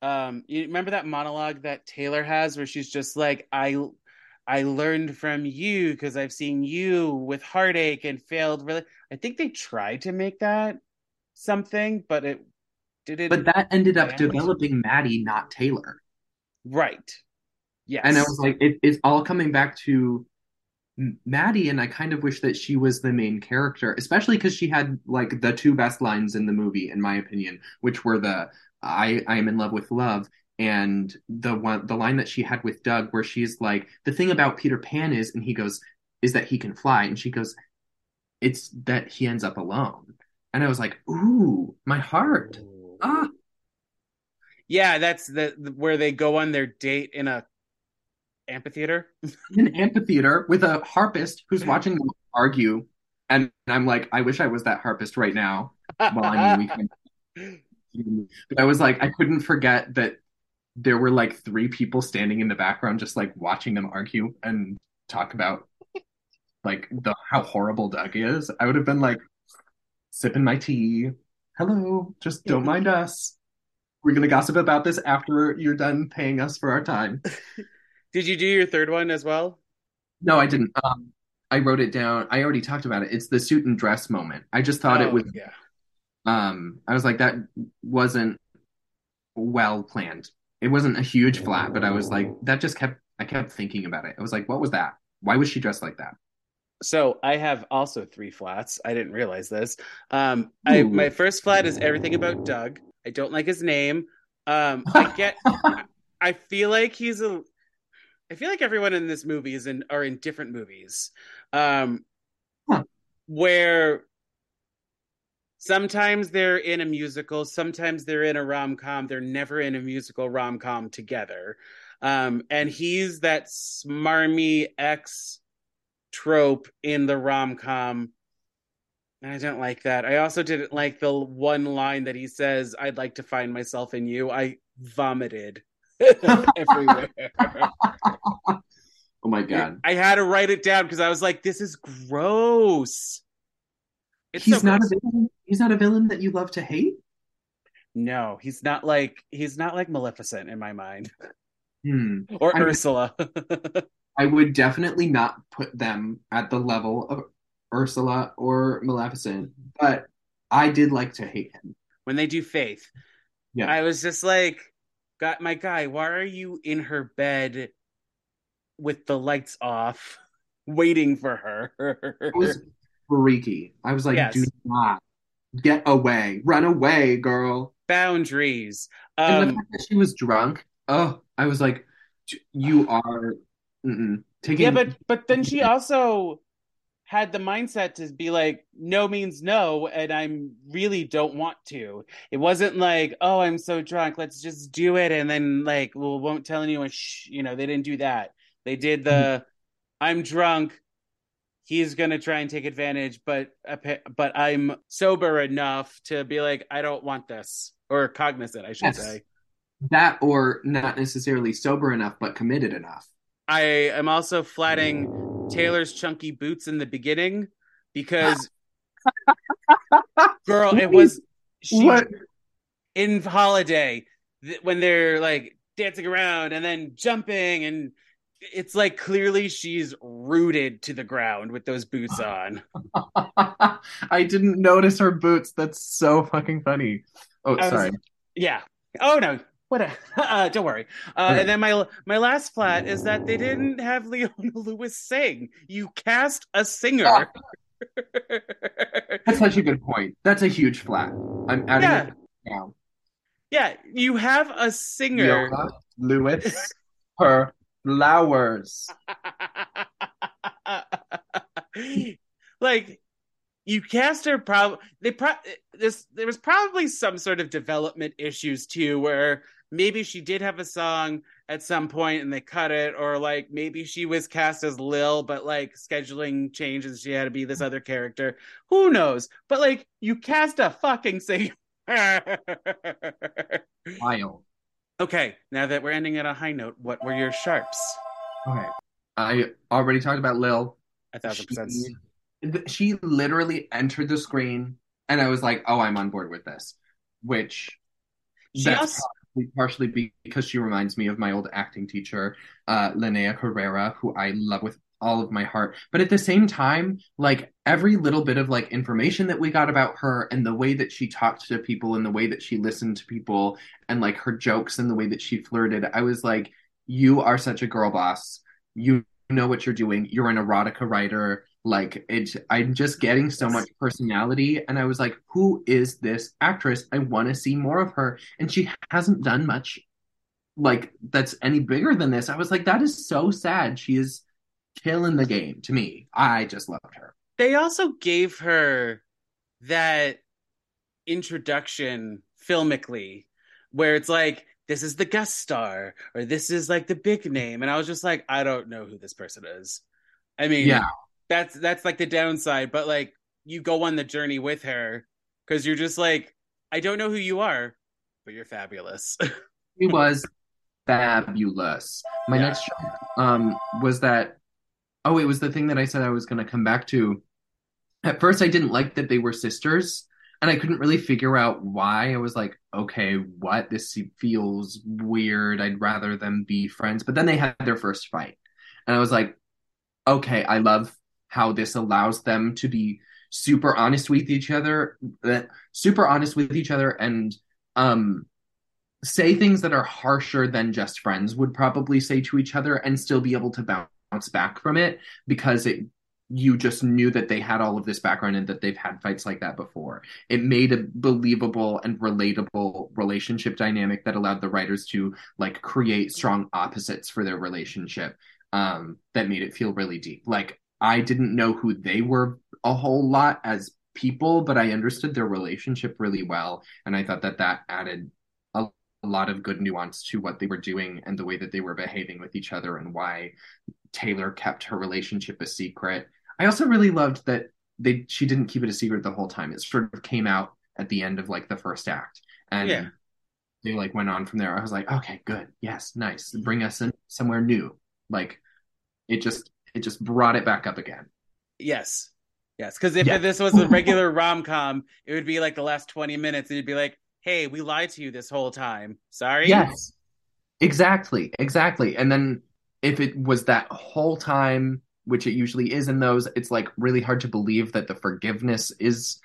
um, you remember that monologue that Taylor has, where she's just like, "I, I learned from you because I've seen you with heartache and failed." Really, I think they tried to make that something, but it didn't. But that ended up developing Maddie, not Taylor. right, yes, And I was like, it, it's all coming back to Maddie, and I kind of wish that she was the main character, especially because she had like the two best lines in the movie, in my opinion, which were the "I I am in love with love" and the one the line that she had with Doug, where she's like, "The thing about Peter Pan is," and he goes, "is that he can fly," and she goes, "It's that he ends up alone," and I was like, "Ooh, my heart." Ah, Yeah, that's the- where they go on their date in a amphitheater. in an amphitheater with a harpist who's watching them argue, and I'm like, I wish I was that harpist right now. Well, I mean, we can. But I was like, I couldn't forget that there were like three people standing in the background, just like watching them argue and talk about like the how horrible Doug is. I would have been like sipping my tea. Hello, just don't mind us. We're gonna gossip about this after you're done paying us for our time. Did you do your third one as well? No, I didn't. Um, I wrote it down. I already talked about it. It's the suit and dress moment. I just thought it Oh, was. yeah. Um, I was like, that wasn't well planned. It wasn't a huge flat, but I was like, that just kept. I kept thinking about it. I was like, what was that? Why was she dressed like that? So I have also three flats. I didn't realize this. Um, I Ooh. my first flat is everything about Doug. I don't like his name. Um, I get. I feel like he's a. I feel like everyone in this movie is in are in different movies, um, Huh. where sometimes they're in a musical, sometimes they're in a rom com. They're never in a musical rom com together, um, and he's that smarmy ex trope in the rom com. And I don't like that. I also didn't like the one line that he says, "I'd like to find myself in you." I vomited everywhere. Oh my god, I had to write it down because I was like, "This is gross." It's he's so not gross. a villain. He's not a villain that you love to hate. No, he's not like he's not like Maleficent in my mind Hmm. or I- Ursula. I would definitely not put them at the level of Ursula or Maleficent, but I did like to hate him. when they do Faith, Yeah. I was just like, "God, my guy, why are you in her bed with the lights off, waiting for her?" It was freaky. I was like, Yes. do not get away. Run away, girl. Boundaries. And the Um, fact that she was drunk, oh, I was like, you are mm-mm. taking. yeah, but but then she also had the mindset to be like, no means no, and I'm really don't want to. It wasn't like, oh, I'm so drunk, let's just do it, and then like, well, won't tell anyone. Shh, you know, they didn't do that. They did the, hmm. I'm drunk. He's gonna try and take advantage, but but I'm sober enough to be like, I don't want this, or cognizant, I should Yes. say. that or not necessarily sober enough, but committed enough. I am also flatting Taylor's chunky boots in the beginning because, girl, it was she What? in Holiday when they're like dancing around and then jumping, and it's like clearly she's rooted to the ground with those boots on. I didn't notice her boots. That's so fucking funny. Oh, was- sorry. Yeah. Oh no. What? A, uh, don't worry. Uh, Okay. And then my my last flat is that they didn't have Leona Lewis sing. You cast a singer. That's such a good point. That's a huge flat. I'm adding Yeah. it now. Yeah, you have a singer. Viola Lewis, her flowers. like you cast her probably they pro this there was probably some sort of development issues too where maybe she did have a song at some point and they cut it or like maybe she was cast as Lil but like scheduling changes she had to be this other character who knows but like you cast a fucking singer Wild. okay now that we're ending at a high note what were your sharps Okay. I already talked about Lil. A thousand percent. She, literally entered the screen, and I was like, "Oh, I'm on board with this." Which She also, partially because she reminds me of my old acting teacher, uh, Linnea Herrera, who I love with all of my heart. But at the same time, like every little bit of like information that we got about her and the way that she talked to people and the way that she listened to people and like her jokes and the way that she flirted, I was like, you are such a girl boss. You know what you're doing. You're an erotica writer. Like it, I'm just getting so much personality, and I was like, "Who is this actress? I want to see more of her." And she hasn't done much, like that's any bigger than this. I was like, "That is so sad." She is killing the game to me. I just loved her. they also gave her that introduction filmically where it's like this is the guest star or this is like the big name and i was just like i don't know who this person is i mean Yeah. That's that's like the downside but like you go on the journey with her because you're just like i don't know who you are but you're fabulous She was fabulous. My Yeah. next um was that oh, it was the thing that I said I was going to come back to. At first, I didn't like that they were sisters, and I couldn't really figure out why. I was like, okay, what? This feels weird. I'd rather them be friends. But then they had their first fight, and I was like, okay, I love how this allows them to be super honest with each other, uh, super honest with each other, and um say things that are harsher than just friends would probably say to each other and still be able to bounce back from it because it you just knew that they had all of this background and that they've had fights like that before. It made a believable and relatable relationship dynamic that allowed the writers to like create strong opposites for their relationship um that made it feel really deep. Like I didn't know who they were a whole lot as people, but I understood their relationship really well and I thought that that added a a lot of good nuance to what they were doing and the way that they were behaving with each other and why Taylor kept her relationship a secret. I also really loved that they she didn't keep it a secret the whole time. It sort of came out at the end of like the first act. And Yeah. they like went on from there. I was like, okay, good. Yes, nice. Bring us in somewhere new. Like it just it just brought it back up again. yes yes because if Yeah. this was a regular rom-com it would be like the last 20 minutes and you'd be like hey we lied to you this whole time sorry Yes. Exactly. Exactly. And then if it was that whole time, which it usually is in those, it's like really hard to believe that the forgiveness is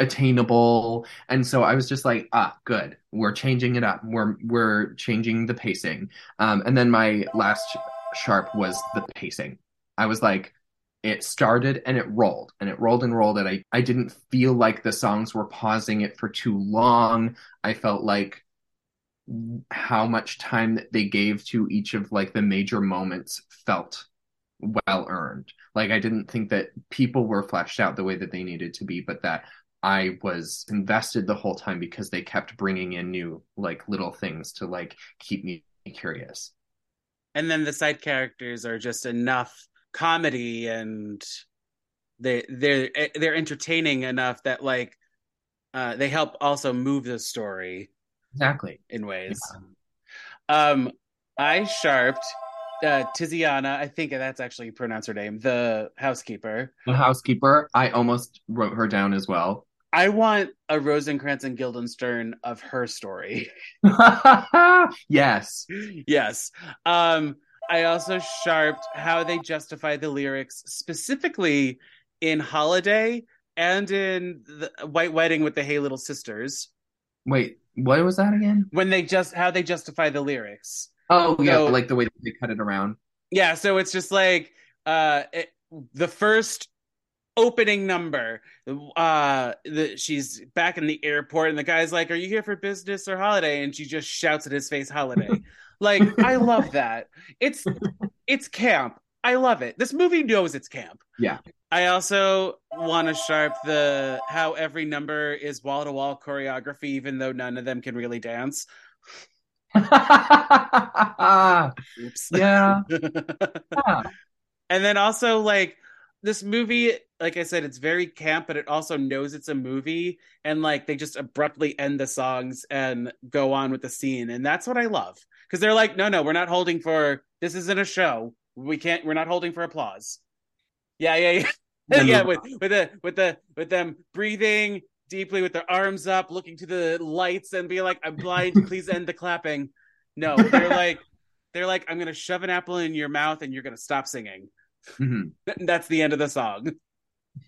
attainable. And so I was just like, ah, good. We're changing it up. We're we're changing the pacing. Um, and then my last sharp was the pacing. I was like, it started and it rolled and it rolled and rolled and I, I didn't feel like the songs were pausing it for too long. I felt like how much time that they gave to each of like the major moments felt well earned. Like I didn't think that people were fleshed out the way that they needed to be, but that I was invested the whole time because they kept bringing in new like little things to like keep me curious. and then the side characters are just enough comedy and they they're they're entertaining enough that like uh they help also move the story Exactly. in ways um i sharped uh tiziana i think that's actually how you pronounce her name the housekeeper The housekeeper, I almost wrote her down as well. i want a rosencrantz and guildenstern of her story yes. yes. Um, I also sharped how they justify the lyrics specifically in Holiday and in the White Wedding with the Hey Little Sisters Wait, what was that again? when they just how they justify the lyrics. Oh yeah, like the way they cut it around. Yeah, so it's just like uh it, the first opening number uh the, she's back in the airport and the guy's like are you here for business or holiday and she just shouts at his face holiday like i love that. It's it's camp. I love it. This movie knows it's camp. Yeah. i also want to sharp the how every number is wall-to-wall choreography even though none of them can really dance. Oops. Yeah. and then also like this movie like i said it's very camp but it also knows it's a movie and like they just abruptly end the songs and go on with the scene and that's what i love because they're like no no we're not holding for this isn't a show We can't. We're not holding for applause. Yeah, yeah, yeah. Yeah, with with the with the with them breathing deeply with their arms up, looking to the lights, and be like, "I'm blind. Please end the clapping." No, they're like, they're like, "I'm gonna shove an apple in your mouth, and you're gonna stop singing." Mhm. That's the end of the song.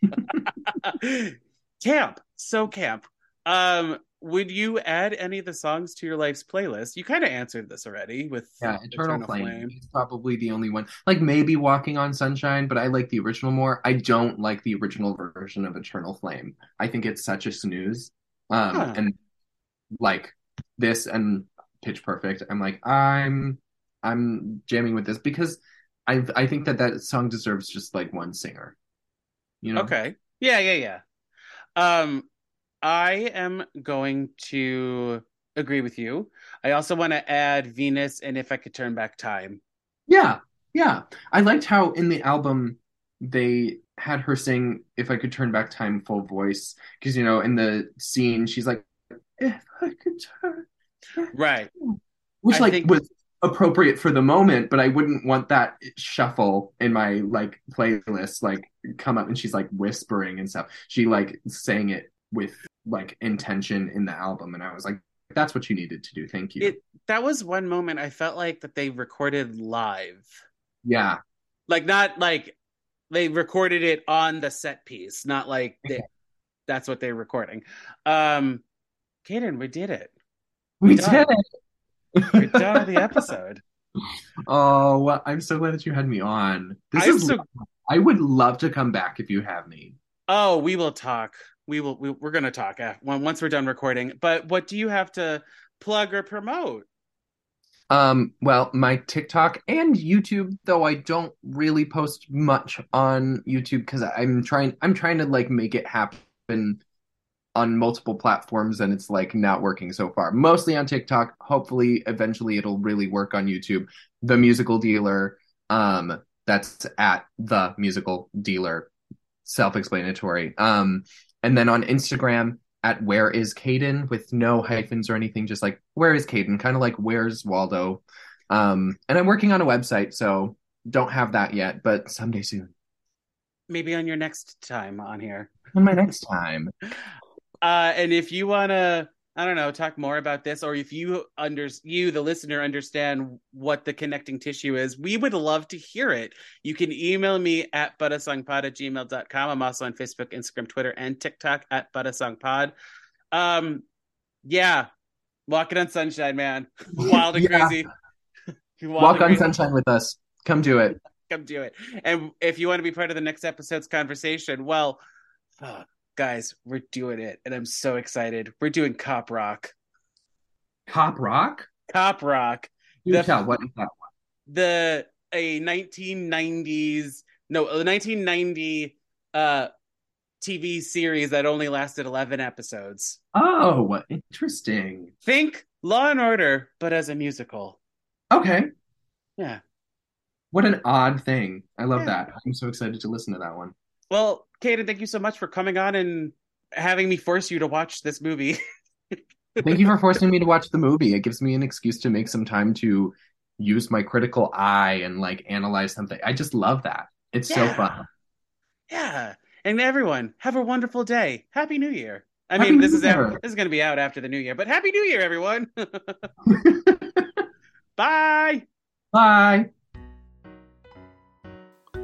camp, so camp. Um, would you add any of the songs to your life's playlist? You kind of answered this already with Yeah, Eternal, Flame, is probably the only one. Like maybe Walking on Sunshine, but I like the original more. I don't like the original version of Eternal Flame. I think it's such a snooze. Um, Huh. and like this and Pitch Perfect, I'm like I'm I'm jamming with this because I I think that that song deserves just like one singer. You know? Okay. Yeah, yeah, yeah. Um, I am going to agree with you. I also want to add Venus and If I Could Turn Back Time. Yeah, yeah. I liked how in the album they had her sing "If I Could Turn Back Time" full voice because you know in the scene she's like, "If I could turn," Right. which I like was appropriate for the moment, but I wouldn't want that shuffle in my like playlist. Like come up and she's like whispering and stuff. She like sang it with like intention in the album, and I was like, "That's what you needed to do." Thank you. It that was one moment I felt like that they recorded live. yeah, Like not like they recorded it on the set piece, not like they, that's what they're recording. Um Kaden, we did it. we done. did it. We're done with the episode. Oh, well, I'm so glad that you had me on. This I'm is so I would love to come back if you have me. Oh, we will talk. We will. We, we're going to talk af- once we're done recording. But what do you have to plug or promote? Um, well, my TikTok and YouTube, though I don't really post much on YouTube because I'm trying I'm trying to like make it happen on multiple platforms and it's like not working so far. Mostly on TikTok. Hopefully eventually it'll really work on YouTube. The musical dealer, um, that's at the musical dealer. Self-explanatory. Um, and then on Instagram at where is Caden with no hyphens or anything, just like where is Caden, kind of like where's Waldo. Um, and I'm working on a website, so don't have that yet, but someday soon. Maybe on your next time on here. On my next time. Uh, and if you want to, I don't know, talk more about this, or if you under you, the listener, understand what the connecting tissue is, we would love to hear it. You can email me at buttasongpod at gmail.com. I'm also on Facebook, Instagram, Twitter, and TikTok at buttasongpod. Um, yeah, walking on sunshine, man. Wild and Yeah. crazy. Wild Walk and on crazy. sunshine with us. Come do it. come do it. And if you want to be part of the next episode's conversation, well, oh, guys, we're doing it, and I'm so excited. We're doing Cop Rock. Cop Rock? Cop Rock, Do The- tell. What is that? One? The a 1990s no, a 1990 uh TV series that only lasted 11 episodes. Oh, interesting. Think Law and Order, but as a musical. Okay. Yeah. What an odd thing. I love Yeah. that. I'm so excited to listen to that one. Well, Kaden, thank you so much for coming on and having me force you to watch this movie. Thank you for forcing me to watch the movie. It gives me an excuse to make some time to use my critical eye and like analyze something. I just love that. It's so fun. Yeah. And everyone, have a wonderful day. Happy New Year. I Happy mean, this New is out, this is going to be out after the New Year, but Happy New Year, everyone. Bye. Bye.